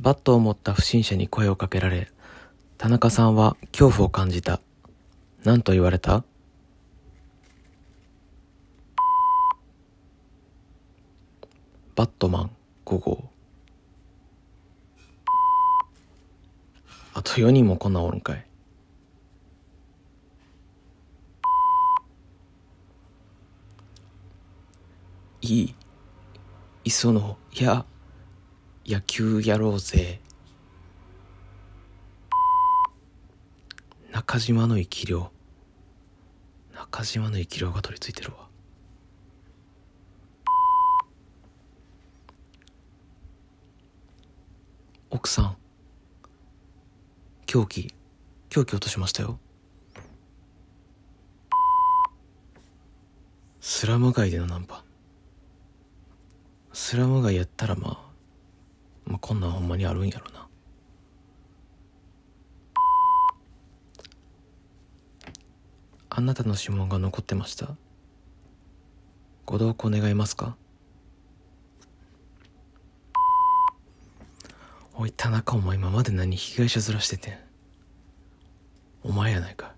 バットを持った不審者に声をかけられ、田中さんは恐怖を感じた。何と言われた？バットマン5号。あと4人もこんなおるんかい。いい。磯野、いや、野球やろうぜ。中島の生き量。中島の生き量が取り付いてるわ。奥さん。凶器、凶器落としましたよ。スラム街でのナンパ。スラム街やったらまあ、まあ、こんなんほんまにあるんやろな。あなたの指紋が残ってました。ご同行願えますか？おい、田中お前今まで何被害者面しててん？お前やないか。